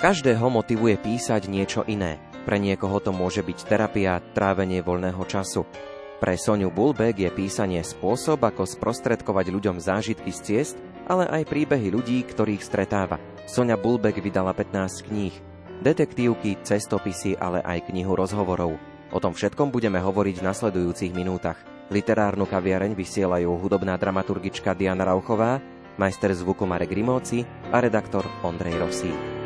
Každého motivuje písať niečo iné. Pre niekoho to môže byť terapia, trávenie voľného času. Pre Soniu Bulbeck je písanie spôsob, ako sprostredkovať ľuďom zážitky z ciest, ale aj príbehy ľudí, ktorých stretáva. Sonia Bulbeck vydala 15 kníh. Detektívky, cestopisy, ale aj knihu rozhovorov. O tom všetkom budeme hovoriť v nasledujúcich minútach. Literárnu kaviareň vysielajú hudobná dramaturgička Diana Rauchová, majster zvuku Marek Rimóci a redaktor Ondrej Rosík.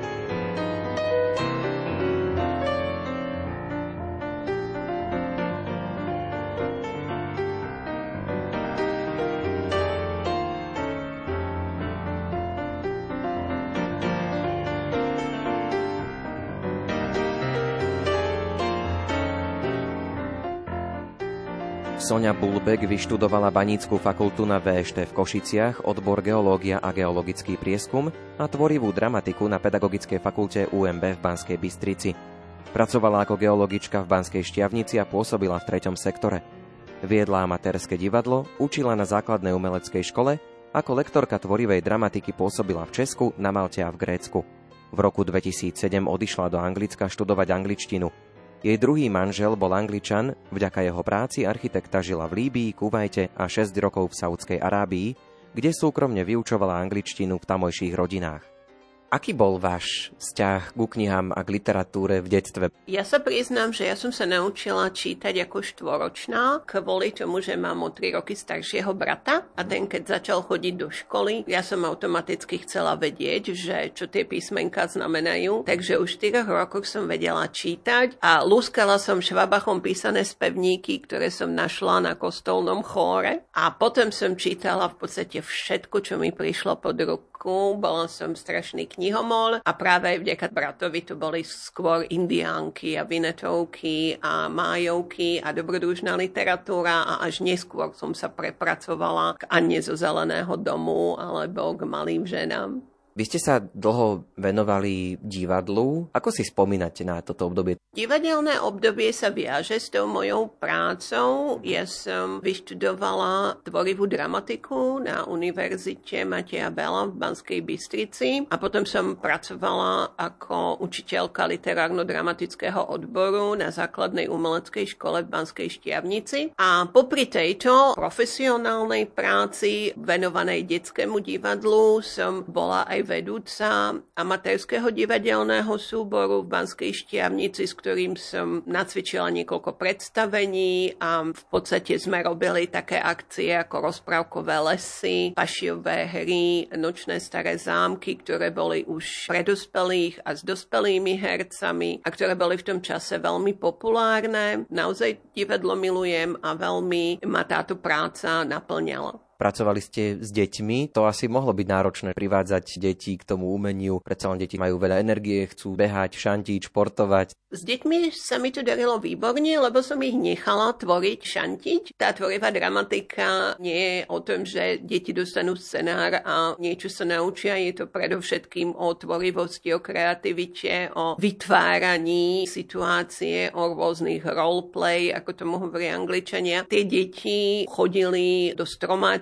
Sonia Bulbeck vyštudovala Banícku fakultu na VŠT v Košiciach, odbor geológia a geologický prieskum a tvorivú dramatiku na Pedagogickej fakulte UMB v Banskej Bystrici. Pracovala ako geologička v Banskej Štiavnici a pôsobila v treťom sektore. Viedla amatérske divadlo, učila na základnej umeleckej škole, ako lektorka tvorivej dramatiky pôsobila v Česku, na Malte a v Grécku. V roku 2007 odišla do Anglicka študovať angličtinu – jej druhý manžel bol Angličan, vďaka jeho práci architekta žila v Líbii, Kuvajte a 6 rokov v Saudskej Arábii, kde súkromne vyučovala angličtinu v tamojších rodinách. Aký bol váš vzťah ku knihám a k literatúre v detstve? Ja sa priznám, že ja som sa naučila čítať ako štvoročná, kvôli tomu, že mám o 3 roky staršieho brata a ten, keď začal chodiť do školy, ja som automaticky chcela vedieť, že čo tie písmenka znamenajú, takže už v 4 rokoch som vedela čítať a lúskala som švabachom písané spevníky, ktoré som našla na kostolnom chóre. A potom som čítala v podstate všetko, čo mi prišlo pod ruku Česku, bola som strašný knihomol a práve vďaka bratovi to boli skôr indiánky a vinetovky a májovky a dobrodružná literatúra a až neskôr som sa prepracovala k Anne zo Zeleného domu alebo k malým ženám. Vy ste sa dlho venovali divadlu. Ako si spomínate na toto obdobie? Divadelné obdobie sa viaže s tou mojou prácou. Ja som vyštudovala tvorivú dramatiku na Univerzite Mateja Bela v Banskej Bystrici a potom som pracovala ako učiteľka literárno-dramatického odboru na základnej umeleckej škole v Banskej Štiavnici. A popri tejto profesionálnej práci venovanej detskému divadlu som bola aj vedúca amatérskeho divadelného súboru v Banskej Štiavnici, s ktorým som nacvičila niekoľko predstavení a v podstate sme robili také akcie ako rozprávkové lesy, pašiové hry, nočné staré zámky, ktoré boli už pre dospelých a s dospelými hercami a ktoré boli v tom čase veľmi populárne. Naozaj divadlo milujem a veľmi ma táto práca naplňala. Pracovali ste s deťmi, to asi mohlo byť náročné privádzať deti k tomu umeniu. Predsa len deti majú veľa energie, chcú behať, šantiť, športovať. S deťmi sa mi to darilo výborne, lebo som ich nechala tvoriť, šantiť. Tá tvorivá dramatika nie je o tom, že deti dostanú scenár a niečo sa naučia. Je to predovšetkým o tvorivosti, o kreativite, o vytváraní situácie, o rôznych roleplay, ako tomu hovorí angličania. Tie deti chodili do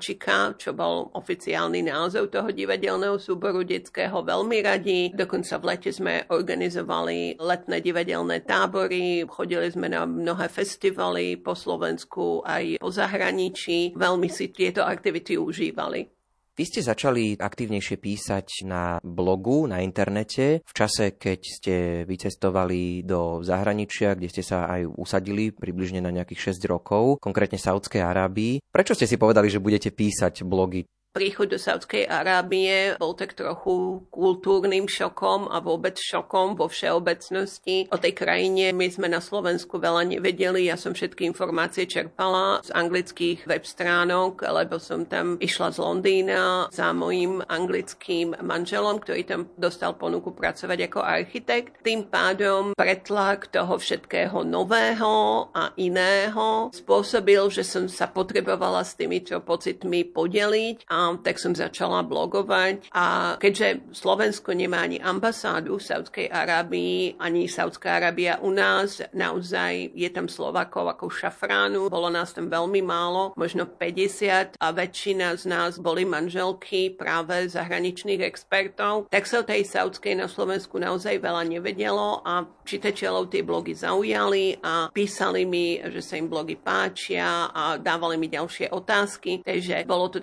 stromáčika, čo bol oficiálny názov toho divadelného súboru detského, veľmi radi. Dokonca v lete sme organizovali letné divadelné tábory, chodili sme na mnohé festivaly po Slovensku aj po zahraničí. Veľmi si tieto aktivity užívali. Vy ste začali aktívnejšie písať na blogu, na internete, v čase, keď ste vycestovali do zahraničia, kde ste sa aj usadili približne na nejakých 6 rokov, konkrétne Saudskej Arábii. Prečo ste si povedali, že budete písať blogy? Príchod do Saudskej Arábie bol tak trochu kultúrnym šokom a vôbec šokom vo všeobecnosti. O tej krajine my sme na Slovensku veľa nevedeli. Ja som všetky informácie čerpala z anglických web stránok, lebo som tam išla z Londýna za mojim anglickým manželom, ktorý tam dostal ponuku pracovať ako architekt. Tým pádom pretlak toho všetkého nového a iného spôsobil, že som sa potrebovala s týmito pocitmi podeliť a tak som začala blogovať. A keďže Slovensko nemá ani ambasádu v Saudskej Arábii, ani Saudská Arábia u nás, naozaj je tam Slovakov ako šafránu, bolo nás tam veľmi málo, možno 50 a väčšina z nás boli manželky práve zahraničných expertov, tak sa o tej Saudskej na Slovensku naozaj veľa nevedelo a čitateľov tie blogy zaujali a písali mi, že sa im blogy páčia a dávali mi ďalšie otázky, takže bolo to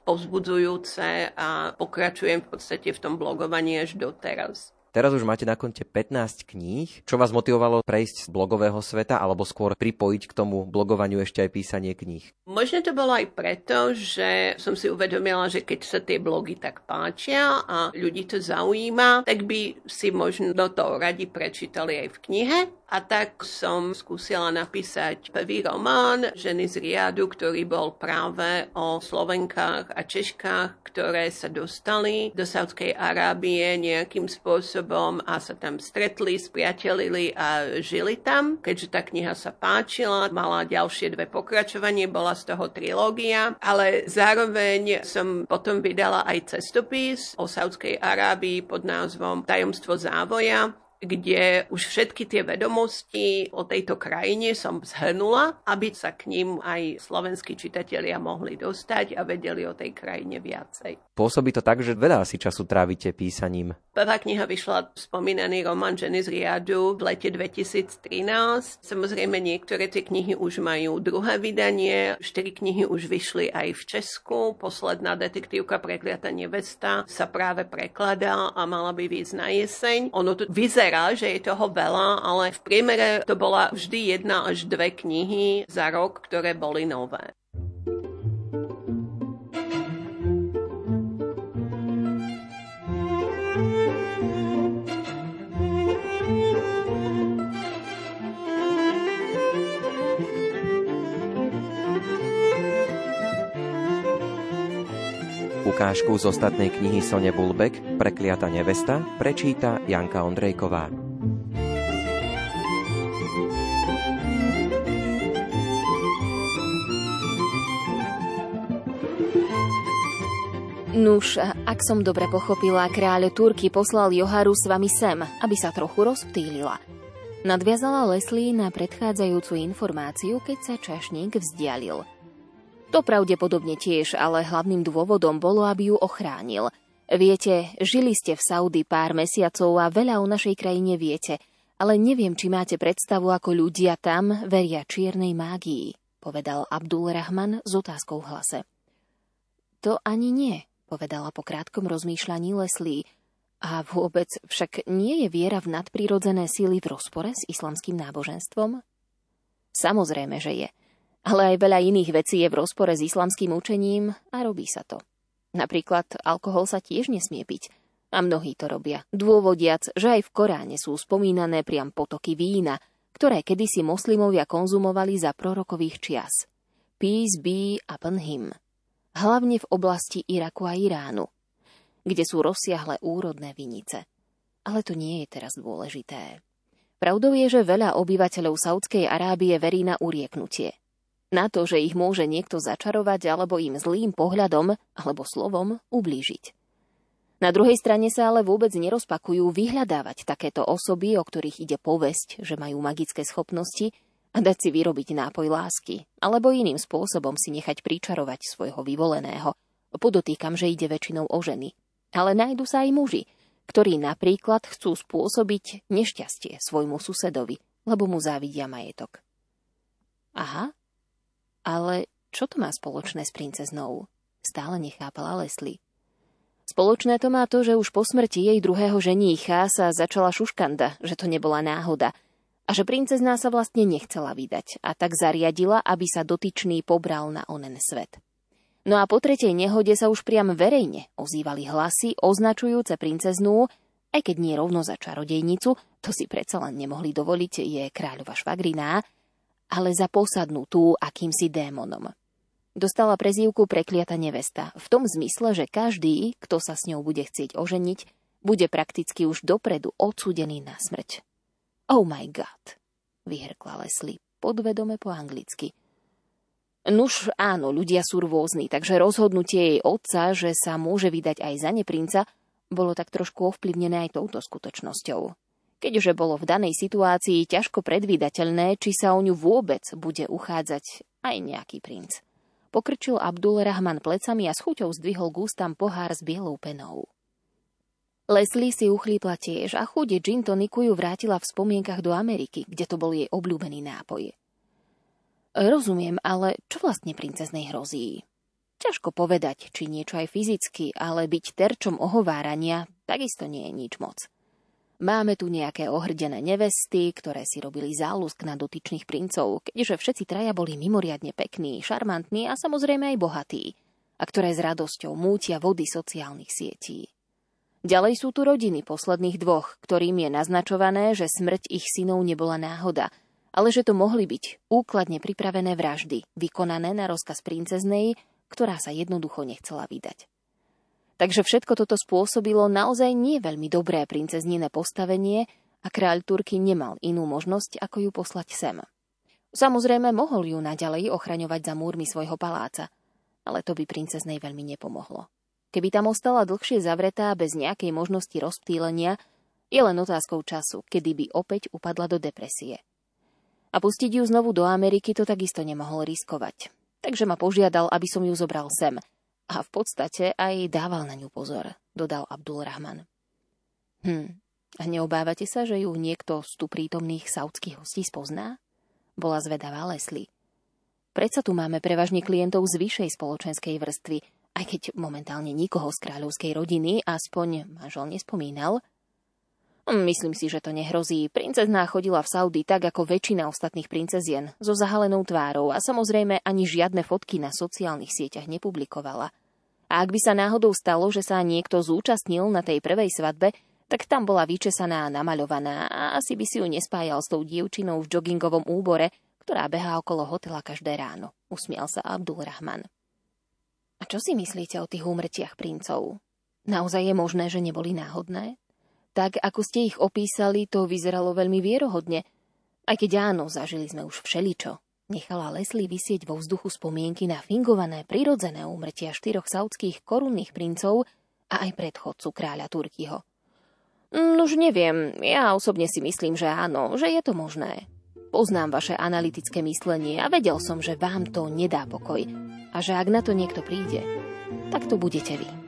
povzbudzujúce a pokračujem v podstate v tom blogovaní až doteraz. Teraz už máte na konte 15 kníh. Čo vás motivovalo prejsť z blogového sveta alebo skôr pripojiť k tomu blogovaniu ešte aj písanie kníh? Možno to bolo aj preto, že som si uvedomila, že keď sa tie blogy tak páčia a ľudí to zaujíma, tak by si možno to radi prečítali aj v knihe. A tak som skúsila napísať prvý román Ženy z Riadu, ktorý bol práve o Slovenkách a Češkách, ktoré sa dostali do Saudskej Arábie nejakým spôsobom a sa tam stretli, spriatelili a žili tam. Keďže tá kniha sa páčila, mala ďalšie dve pokračovanie, bola z toho trilógia, ale zároveň som potom vydala aj cestopis o Saudskej Arábii pod názvom Tajomstvo závoja, kde už všetky tie vedomosti o tejto krajine som zhrnula, aby sa k ním aj slovenskí čitatelia mohli dostať a vedeli o tej krajine viacej. Pôsobí to tak, že veľa asi času trávite písaním. Prvá kniha vyšla spomínaný román Ženy z Riadu v lete 2013. Samozrejme niektoré tie knihy už majú druhé vydanie, štyri knihy už vyšli aj v Česku. Posledná detektívka Prekliata nevesta sa práve prekladá a mala by výjsť na jeseň. Ono to vyzerá vyzerá, že je toho veľa, ale v priemere to bola vždy jedna až dve knihy za rok, ktoré boli nové. Ukážku z ostatnej knihy Sone Bulbek, Prekliata nevesta, prečíta Janka Ondrejková. Nuž, ak som dobre pochopila, kráľ Turky poslal Joharu s vami sem, aby sa trochu rozptýlila. Nadviazala Leslie na predchádzajúcu informáciu, keď sa čašník vzdialil – to pravdepodobne tiež, ale hlavným dôvodom bolo, aby ju ochránil. Viete, žili ste v Saudi pár mesiacov a veľa o našej krajine viete, ale neviem, či máte predstavu, ako ľudia tam veria čiernej mágii, povedal Abdul Rahman s otázkou v hlase. To ani nie, povedala po krátkom rozmýšľaní Leslie. A vôbec však nie je viera v nadprirodzené síly v rozpore s islamským náboženstvom? Samozrejme, že je. Ale aj veľa iných vecí je v rozpore s islamským učením a robí sa to. Napríklad alkohol sa tiež nesmie piť. A mnohí to robia, dôvodiac, že aj v Koráne sú spomínané priam potoky vína, ktoré kedysi moslimovia konzumovali za prorokových čias. Peace be upon him. Hlavne v oblasti Iraku a Iránu, kde sú rozsiahle úrodné vinice. Ale to nie je teraz dôležité. Pravdou je, že veľa obyvateľov Saudskej Arábie verí na urieknutie. Na to, že ich môže niekto začarovať alebo im zlým pohľadom alebo slovom ublížiť. Na druhej strane sa ale vôbec nerozpakujú vyhľadávať takéto osoby, o ktorých ide povesť, že majú magické schopnosti a dať si vyrobiť nápoj lásky, alebo iným spôsobom si nechať pričarovať svojho vyvoleného. Podotýkam, že ide väčšinou o ženy. Ale nájdu sa aj muži, ktorí napríklad chcú spôsobiť nešťastie svojmu susedovi, lebo mu závidia majetok. Aha, ale čo to má spoločné s princeznou? Stále nechápala Leslie. Spoločné to má to, že už po smrti jej druhého ženícha sa začala šuškanda, že to nebola náhoda a že princezná sa vlastne nechcela vydať a tak zariadila, aby sa dotyčný pobral na onen svet. No a po tretej nehode sa už priam verejne ozývali hlasy označujúce princeznú, aj keď nie rovno za čarodejnicu, to si predsa len nemohli dovoliť, je kráľova švagriná, ale za posadnutú akýmsi démonom. Dostala prezývku prekliata nevesta, v tom zmysle, že každý, kto sa s ňou bude chcieť oženiť, bude prakticky už dopredu odsúdený na smrť. Oh my god, vyhrkla Leslie, podvedome po anglicky. Nuž áno, ľudia sú rôzni, takže rozhodnutie jej otca, že sa môže vydať aj za neprinca, bolo tak trošku ovplyvnené aj touto skutočnosťou. Keďže bolo v danej situácii ťažko predvídateľné, či sa o ňu vôbec bude uchádzať aj nejaký princ. Pokrčil Abdul Rahman plecami a s chuťou zdvihol k pohár s bielou penou. Leslie si uchlípla tiež a chude gin toniku ju vrátila v spomienkach do Ameriky, kde to bol jej obľúbený nápoj. Rozumiem, ale čo vlastne princeznej hrozí? Ťažko povedať, či niečo aj fyzicky, ale byť terčom ohovárania takisto nie je nič moc. Máme tu nejaké ohrdené nevesty, ktoré si robili zálusk na dotyčných princov, keďže všetci traja boli mimoriadne pekní, šarmantní a samozrejme aj bohatí, a ktoré s radosťou mútia vody sociálnych sietí. Ďalej sú tu rodiny posledných dvoch, ktorým je naznačované, že smrť ich synov nebola náhoda – ale že to mohli byť úkladne pripravené vraždy, vykonané na rozkaz princeznej, ktorá sa jednoducho nechcela vydať. Takže všetko toto spôsobilo naozaj nie veľmi dobré princezniné postavenie a kráľ Turky nemal inú možnosť, ako ju poslať sem. Samozrejme, mohol ju naďalej ochraňovať za múrmi svojho paláca, ale to by princeznej veľmi nepomohlo. Keby tam ostala dlhšie zavretá bez nejakej možnosti rozptýlenia, je len otázkou času, kedy by opäť upadla do depresie. A pustiť ju znovu do Ameriky to takisto nemohol riskovať. Takže ma požiadal, aby som ju zobral sem. A v podstate aj dával na ňu pozor, dodal Abdul Rahman. Hm, a neobávate sa, že ju niekto z tu prítomných saudských hostí spozná? Bola zvedavá Leslie. Predsa tu máme prevažne klientov z vyššej spoločenskej vrstvy, aj keď momentálne nikoho z kráľovskej rodiny, aspoň manžel nespomínal, Myslím si, že to nehrozí. Princezná chodila v Saudi tak ako väčšina ostatných princezien, so zahalenou tvárou a samozrejme ani žiadne fotky na sociálnych sieťach nepublikovala. A ak by sa náhodou stalo, že sa niekto zúčastnil na tej prvej svadbe, tak tam bola vyčesaná a namaľovaná a asi by si ju nespájal s tou dievčinou v joggingovom úbore, ktorá behá okolo hotela každé ráno. Usmial sa Abdul Rahman. A čo si myslíte o tých úmrtiach princov? Naozaj je možné, že neboli náhodné? Tak, ako ste ich opísali, to vyzeralo veľmi vierohodne. Aj keď áno, zažili sme už všeličo. Nechala Leslie vysieť vo vzduchu spomienky na fingované prirodzené úmrtia štyroch saudských korunných princov a aj predchodcu kráľa Turkyho. Nož neviem, ja osobne si myslím, že áno, že je to možné. Poznám vaše analytické myslenie a vedel som, že vám to nedá pokoj a že ak na to niekto príde, tak to budete vy.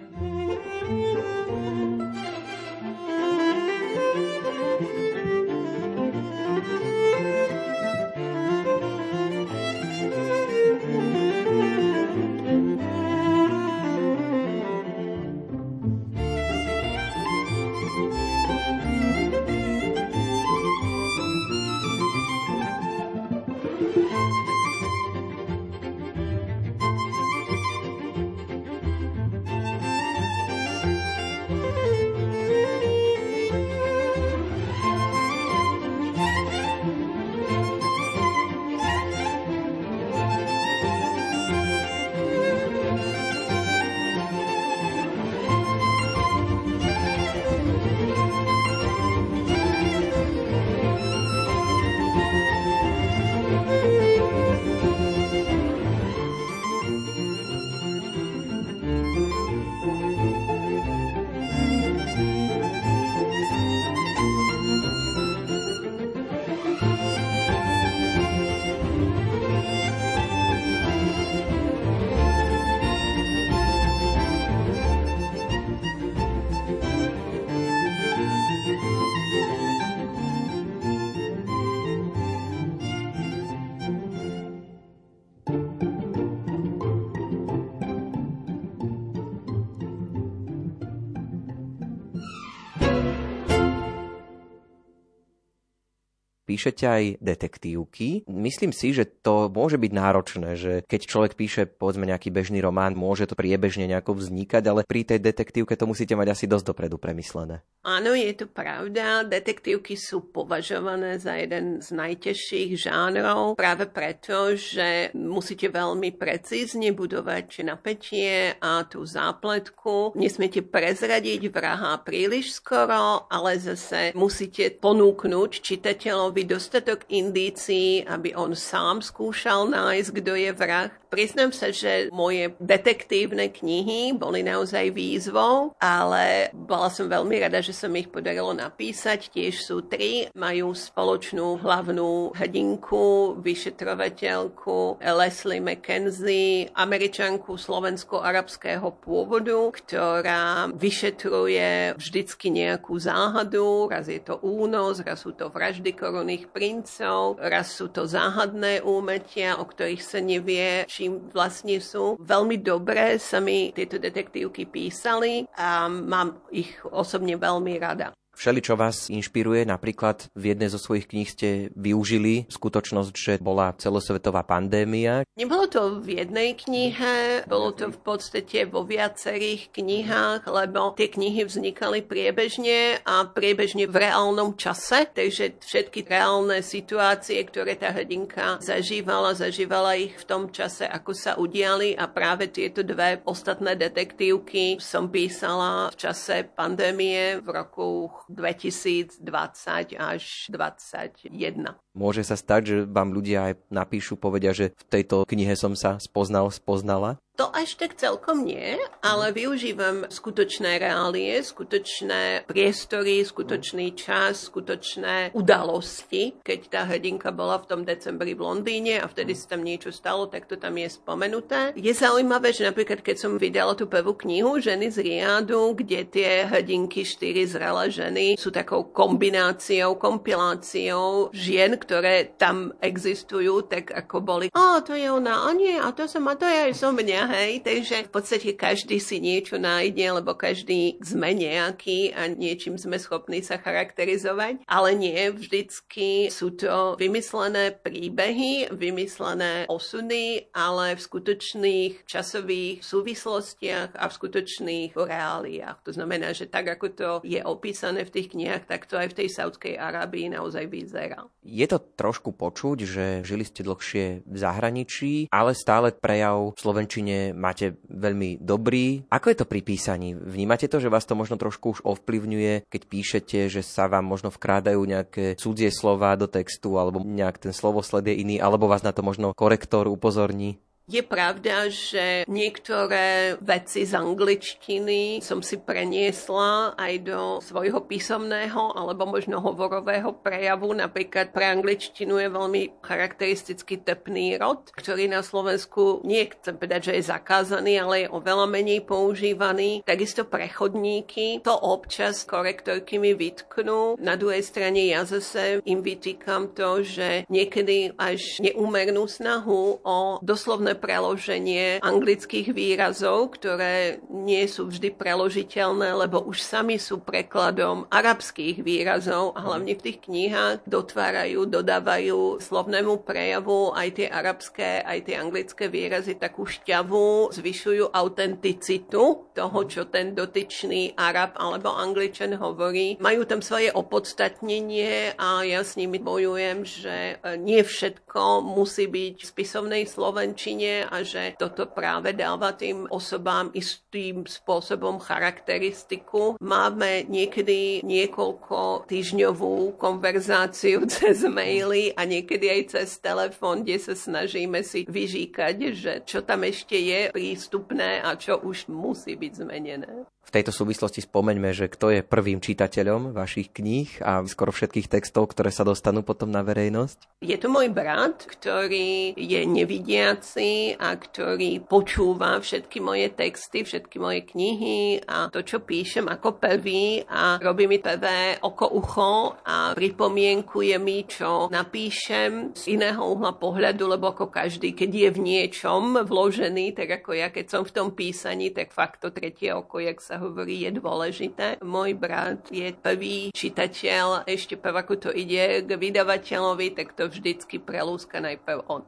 Píšete aj detektívky. Myslím si, že to môže byť náročné, že keď človek píše povedzme nejaký bežný román, môže to priebežne nejako vznikať, ale pri tej detektívke to musíte mať asi dosť dopredu premyslené. Áno, je to pravda. Detektívky sú považované za jeden z najtežších žánrov práve preto, že musíte veľmi precízne budovať napätie a tú zápletku. Nesmiete prezradiť vraha príliš skoro, ale zase musíte ponúknuť čitateľovi byť dostatok indícií, aby on sám skúšal nájsť, kto je vrah. Priznám sa, že moje detektívne knihy boli naozaj výzvou, ale bola som veľmi rada, že sa mi ich podarilo napísať. Tiež sú tri, majú spoločnú hlavnú hrdinku, vyšetrovateľku Leslie McKenzie, američanku slovensko-arabského pôvodu, ktorá vyšetruje vždycky nejakú záhadu, raz je to únos, raz sú to vraždy korunných princov, raz sú to záhadné úmetia, o ktorých sa nevie, čím vlastne sú. Veľmi dobre sa mi tieto detektívky písali a mám ich osobne veľmi rada. Všeli, čo vás inšpiruje, napríklad v jednej zo svojich kníh ste využili skutočnosť, že bola celosvetová pandémia. Nebolo to v jednej knihe, bolo to v podstate vo viacerých knihách, lebo tie knihy vznikali priebežne a priebežne v reálnom čase, takže všetky reálne situácie, ktoré tá hrdinka zažívala, zažívala ich v tom čase, ako sa udiali a práve tieto dve ostatné detektívky som písala v čase pandémie v roku 2020 až 2021. Môže sa stať, že vám ľudia aj napíšu, povedia, že v tejto knihe som sa spoznal, spoznala? To až tak celkom nie, ale využívam skutočné reálie, skutočné priestory, skutočný čas, skutočné udalosti. Keď tá hrdinka bola v tom decembri v Londýne a vtedy sa tam niečo stalo, tak to tam je spomenuté. Je zaujímavé, že napríklad keď som vydala tú prvú knihu Ženy z Riadu, kde tie hrdinky, štyri zrelé ženy, sú takou kombináciou, kompiláciou žien, ktoré tam existujú, tak ako boli, a to je ona, a nie, a to som, a to je aj so mňa, hej, takže v podstate každý si niečo nájde, lebo každý sme nejaký a niečím sme schopní sa charakterizovať, ale nie, vždycky sú to vymyslené príbehy, vymyslené osudy, ale v skutočných časových súvislostiach a v skutočných reáliách. To znamená, že tak, ako to je opísané v tých knihách, tak to aj v tej Saudskej Arábii naozaj vyzerá. Je to trošku počuť, že žili ste dlhšie v zahraničí, ale stále prejav v Slovenčine máte veľmi dobrý. Ako je to pri písaní? Vnímate to, že vás to možno trošku už ovplyvňuje, keď píšete, že sa vám možno vkrádajú nejaké cudzie slova do textu, alebo nejak ten slovosled je iný, alebo vás na to možno korektor upozorní? Je pravda, že niektoré veci z angličtiny som si preniesla aj do svojho písomného alebo možno hovorového prejavu. Napríklad pre angličtinu je veľmi charakteristický tepný rod, ktorý na Slovensku nie chcem povedať, že je zakázaný, ale je oveľa menej používaný. Takisto prechodníky, to občas korektorky mi vytknú. Na druhej strane ja zase im vytýkam to, že niekedy až neúmernú snahu o doslovné preloženie anglických výrazov, ktoré nie sú vždy preložiteľné, lebo už sami sú prekladom arabských výrazov a hlavne v tých knihách dotvárajú, dodávajú slovnému prejavu aj tie arabské, aj tie anglické výrazy takú šťavu, zvyšujú autenticitu toho, čo ten dotyčný Arab alebo Angličan hovorí. Majú tam svoje opodstatnenie a ja s nimi bojujem, že nie všetko musí byť v spisovnej slovenčine, a že toto práve dáva tým osobám istým spôsobom charakteristiku. Máme niekedy niekoľko týždňovú konverzáciu cez maily a niekedy aj cez telefón, kde sa snažíme si vyžíkať, že čo tam ešte je prístupné a čo už musí byť zmenené. V tejto súvislosti spomeňme, že kto je prvým čitateľom vašich kníh a skoro všetkých textov, ktoré sa dostanú potom na verejnosť? Je to môj brat, ktorý je nevidiaci a ktorý počúva všetky moje texty, všetky moje knihy a to, čo píšem ako prvý a robí mi prvé oko ucho a pripomienkuje mi, čo napíšem z iného uhla pohľadu, lebo ako každý, keď je v niečom vložený, tak ako ja, keď som v tom písaní, tak fakt to tretie oko, jak sa sa hovorí, je dôležité. Môj brat je prvý čitateľ, ešte prv ako to ide k vydavateľovi, tak to vždycky prelúska najprv on.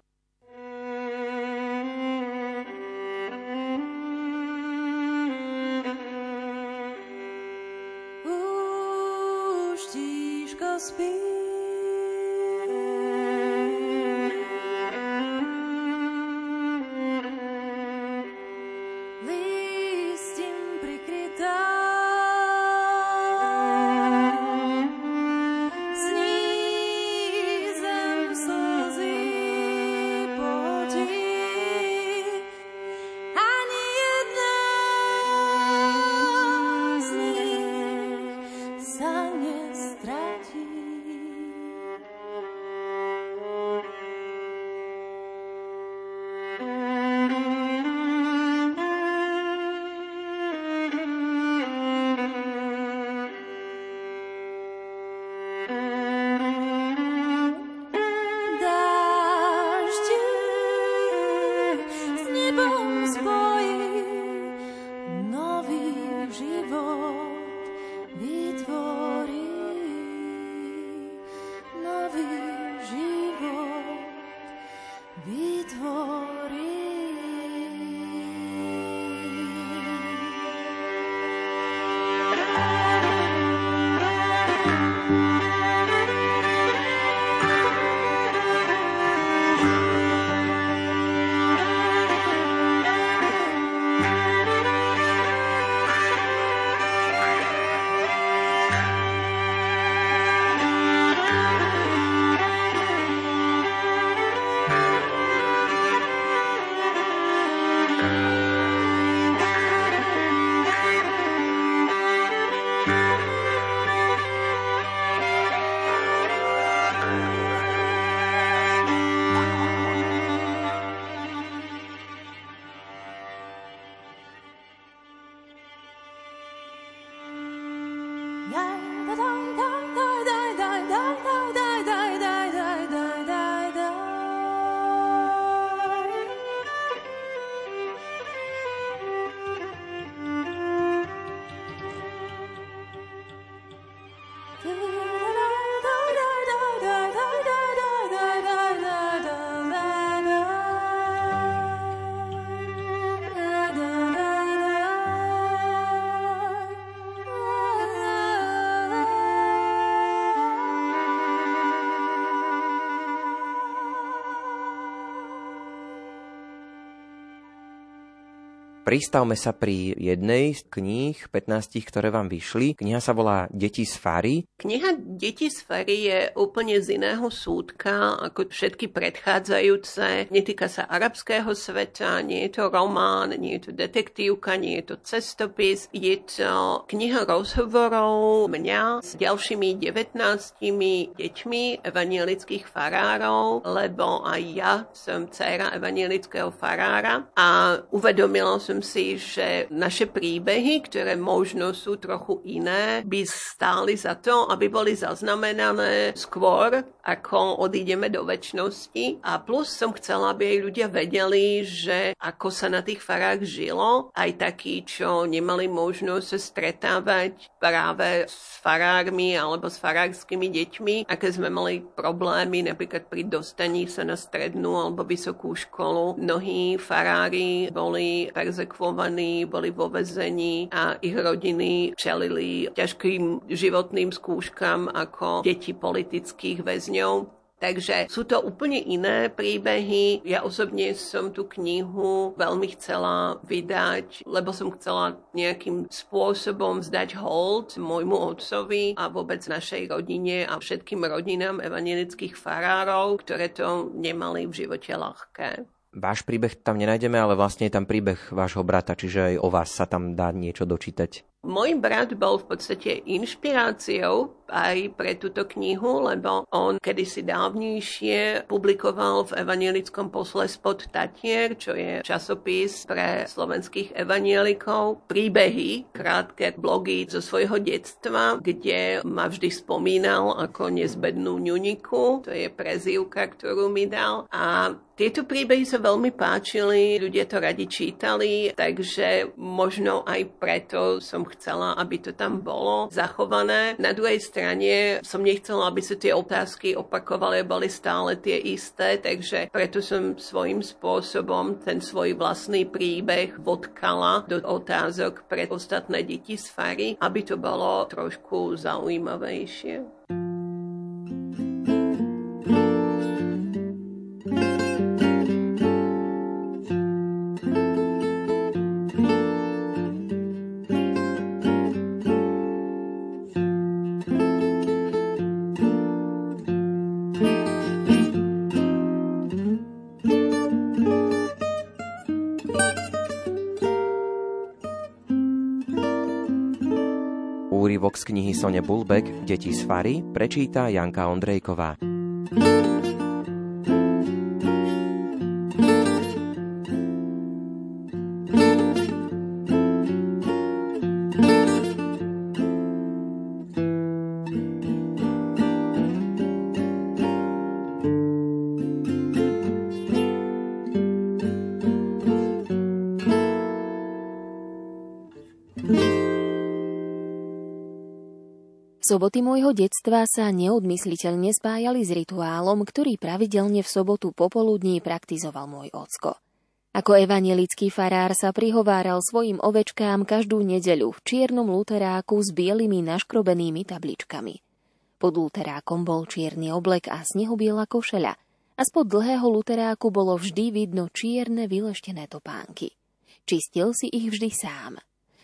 Pristavme sa pri jednej z kníh, 15, ktoré vám vyšli. Kniha sa volá Deti z Fary. Kniha Deti z Fary je úplne z iného súdka ako všetky predchádzajúce. Netýka sa arabského sveta, nie je to román, nie je to detektívka, nie je to cestopis. Je to kniha rozhovorov mňa s ďalšími 19 deťmi evanielických farárov, lebo aj ja som dcera evanielického farára a uvedomila som si, že naše príbehy, ktoré možno sú trochu iné, by stáli za to, aby boli zaznamenané skôr, ako odídeme do väčšnosti. A plus som chcela, aby aj ľudia vedeli, že ako sa na tých farách žilo, aj takí, čo nemali možnosť sa stretávať práve s farármi alebo s farárskymi deťmi, aké sme mali problémy napríklad pri dostaní sa na strednú alebo vysokú školu. Mnohí farári boli perzekovaní perzekvovaní, boli vo vezení a ich rodiny čelili ťažkým životným skúškam ako deti politických väzňov. Takže sú to úplne iné príbehy. Ja osobne som tú knihu veľmi chcela vydať, lebo som chcela nejakým spôsobom zdať hold môjmu otcovi a vôbec našej rodine a všetkým rodinám evangelických farárov, ktoré to nemali v živote ľahké. Váš príbeh tam nenájdeme, ale vlastne je tam príbeh vášho brata, čiže aj o vás sa tam dá niečo dočítať. Môj brat bol v podstate inšpiráciou aj pre túto knihu, lebo on kedysi dávnejšie publikoval v evanielickom posle Spod Tatier, čo je časopis pre slovenských evanielikov, príbehy, krátke blogy zo svojho detstva, kde ma vždy spomínal ako nezbednú ňuniku, to je prezývka, ktorú mi dal. A tieto príbehy sa veľmi páčili, ľudia to radi čítali, takže možno aj preto som chcela, aby to tam bolo zachované. Na druhej strane som nechcela, aby sa tie otázky opakovali boli stále tie isté, takže preto som svojím spôsobom ten svoj vlastný príbeh vodkala do otázok pre ostatné deti z Fary, aby to bolo trošku zaujímavejšie. Z knihy Sone Bulbek Deti z Fary prečíta Janka Ondrejková. Soboty môjho detstva sa neodmysliteľne spájali s rituálom, ktorý pravidelne v sobotu popoludní praktizoval môj ocko. Ako evanielický farár sa prihováral svojim ovečkám každú nedeľu v čiernom luteráku s bielými naškrobenými tabličkami. Pod luterákom bol čierny oblek a snehobiela košeľa a spod dlhého luteráku bolo vždy vidno čierne vyleštené topánky. Čistil si ich vždy sám.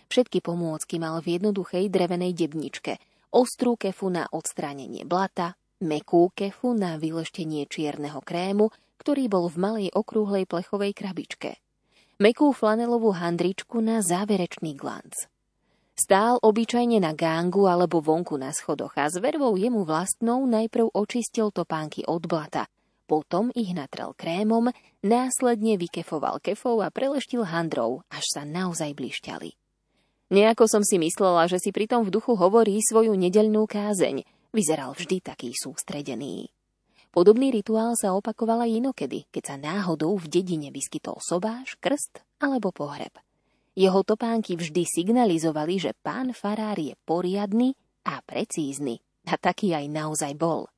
Všetky pomôcky mal v jednoduchej drevenej debničke – ostrú kefu na odstránenie blata, mekú kefu na vyleštenie čierneho krému, ktorý bol v malej okrúhlej plechovej krabičke. Mekú flanelovú handričku na záverečný glanc. Stál obyčajne na gángu alebo vonku na schodoch a s vervou jemu vlastnou najprv očistil topánky od blata, potom ich natrel krémom, následne vykefoval kefou a preleštil handrou, až sa naozaj blišťali. Nejako som si myslela, že si pritom v duchu hovorí svoju nedeľnú kázeň. Vyzeral vždy taký sústredený. Podobný rituál sa opakoval aj inokedy, keď sa náhodou v dedine vyskytol sobáš, krst alebo pohreb. Jeho topánky vždy signalizovali, že pán farár je poriadny a precízny. A taký aj naozaj bol.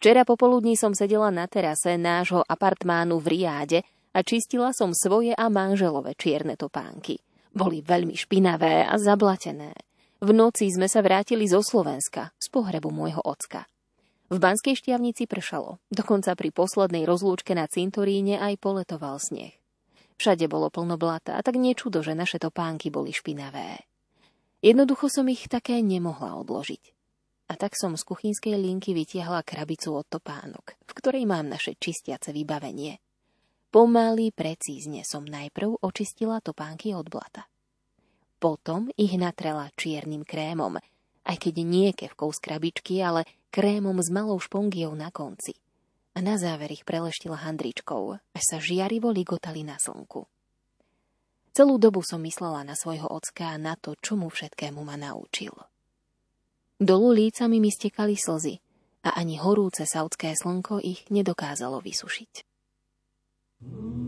Včera popoludní som sedela na terase nášho apartmánu v Riáde a čistila som svoje a manželové čierne topánky. Boli veľmi špinavé a zablatené. V noci sme sa vrátili zo Slovenska, z pohrebu môjho ocka. V Banskej šťavnici pršalo, dokonca pri poslednej rozlúčke na cintoríne aj poletoval sneh. Všade bolo plno blata a tak nečudo, že naše topánky boli špinavé. Jednoducho som ich také nemohla odložiť. A tak som z kuchynskej linky vytiahla krabicu od topánok, v ktorej mám naše čistiace vybavenie. Pomaly, precízne som najprv očistila topánky od blata. Potom ich natrela čiernym krémom, aj keď nie kevkou z krabičky, ale krémom s malou špongiou na konci. A na záver ich preleštila handričkou, až sa žiarivo ligotali na slnku. Celú dobu som myslela na svojho ocka a na to, čo mu všetkému ma naučil. Dolu lícami mi stekali slzy a ani horúce saudské slnko ich nedokázalo vysušiť. Mm.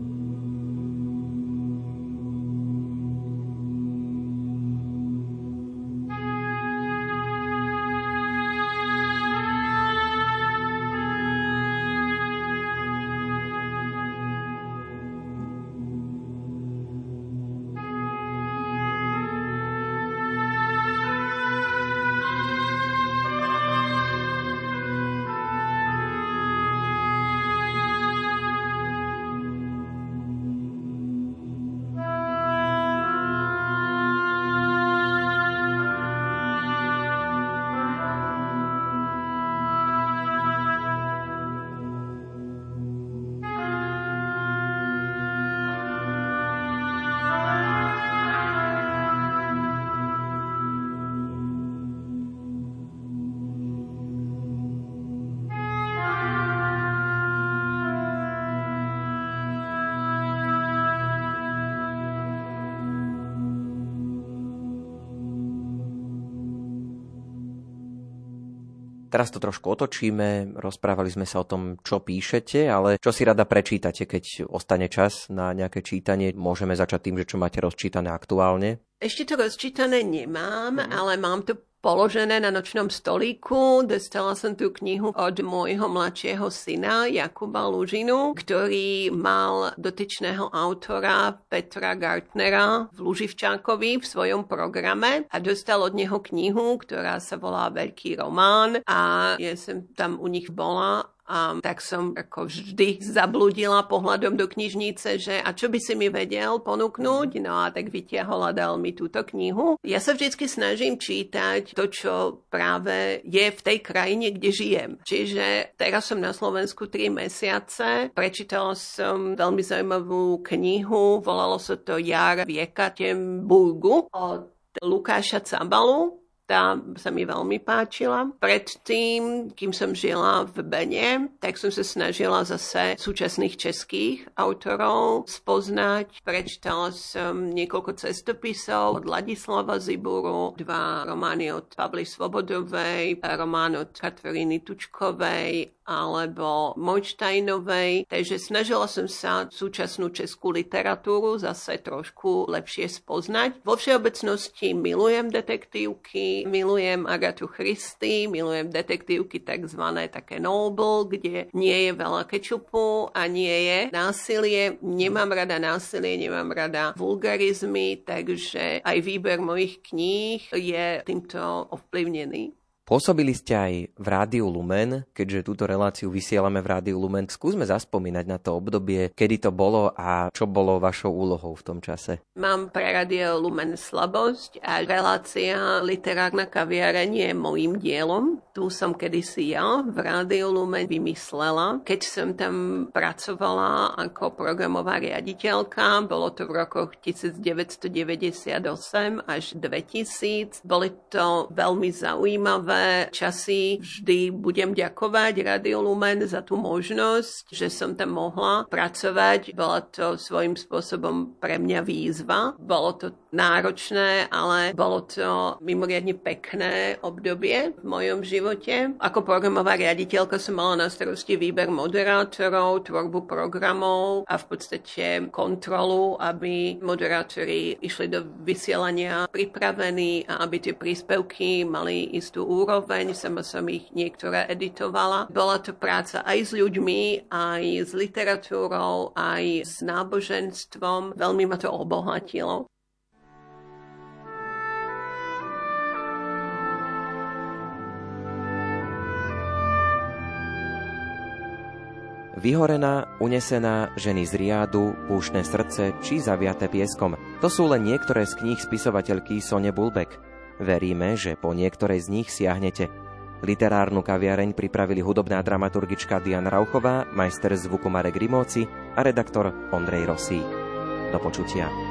Teraz to trošku otočíme, rozprávali sme sa o tom, čo píšete, ale čo si rada prečítate, keď ostane čas na nejaké čítanie. Môžeme začať tým, že čo máte rozčítané aktuálne. Ešte to rozčítané nemám, mm. ale mám to položené na nočnom stolíku. Dostala som tú knihu od môjho mladšieho syna Jakuba Lužinu, ktorý mal dotyčného autora Petra Gartnera v Luživčákovi v svojom programe a dostal od neho knihu, ktorá sa volá Veľký román a ja som tam u nich bola a tak som ako vždy zabludila pohľadom do knižnice, že a čo by si mi vedel ponúknuť? No a tak vytiahol a dal mi túto knihu. Ja sa vždycky snažím čítať to, čo práve je v tej krajine, kde žijem. Čiže teraz som na Slovensku 3 mesiace. Prečítala som veľmi zaujímavú knihu, volalo sa to Jar v Jekatemburgu od Lukáša Cabalu tá sa mi veľmi páčila. Predtým, kým som žila v Bene, tak som sa snažila zase súčasných českých autorov spoznať. Prečítala som niekoľko cestopisov od Ladislava Ziburu, dva romány od Pavly Svobodovej, román od Katveriny Tučkovej alebo Mojštajnovej, takže snažila som sa súčasnú českú literatúru zase trošku lepšie spoznať. Vo všeobecnosti milujem detektívky, milujem Agatu Christy, milujem detektívky tzv. také noble, kde nie je veľa kečupu a nie je násilie. Nemám rada násilie, nemám rada vulgarizmy, takže aj výber mojich kníh je týmto ovplyvnený. Pôsobili ste aj v Rádiu Lumen, keďže túto reláciu vysielame v Rádiu Lumen. Skúsme zaspomínať na to obdobie, kedy to bolo a čo bolo vašou úlohou v tom čase. Mám pre Rádio Lumen slabosť a relácia Literárna kaviareň je môjim dielom. Tu som kedysi ja v Rádiu Lumen vymyslela. Keď som tam pracovala ako programová riaditeľka, bolo to v rokoch 1998 až 2000. Boli to veľmi zaujímavé minulé časy vždy budem ďakovať Radio Lumen za tú možnosť, že som tam mohla pracovať. Bola to svojím spôsobom pre mňa výzva. Bolo to náročné, ale bolo to mimoriadne pekné obdobie v mojom živote. Ako programová riaditeľka som mala na starosti výber moderátorov, tvorbu programov a v podstate kontrolu, aby moderátori išli do vysielania pripravení a aby tie príspevky mali istú úroveň. Sama som ich niektoré editovala. Bola to práca aj s ľuďmi, aj s literatúrou, aj s náboženstvom. Veľmi ma to obohatilo. Vyhorená, unesená, ženy z riadu, púšne srdce či zaviaté pieskom. To sú len niektoré z kníh spisovateľky Sone Bulbeck. Veríme, že po niektorej z nich siahnete. Literárnu kaviareň pripravili hudobná dramaturgička Diana Rauchová, majster zvuku Marek Rimóci a redaktor Ondrej Rosí. Do počutia.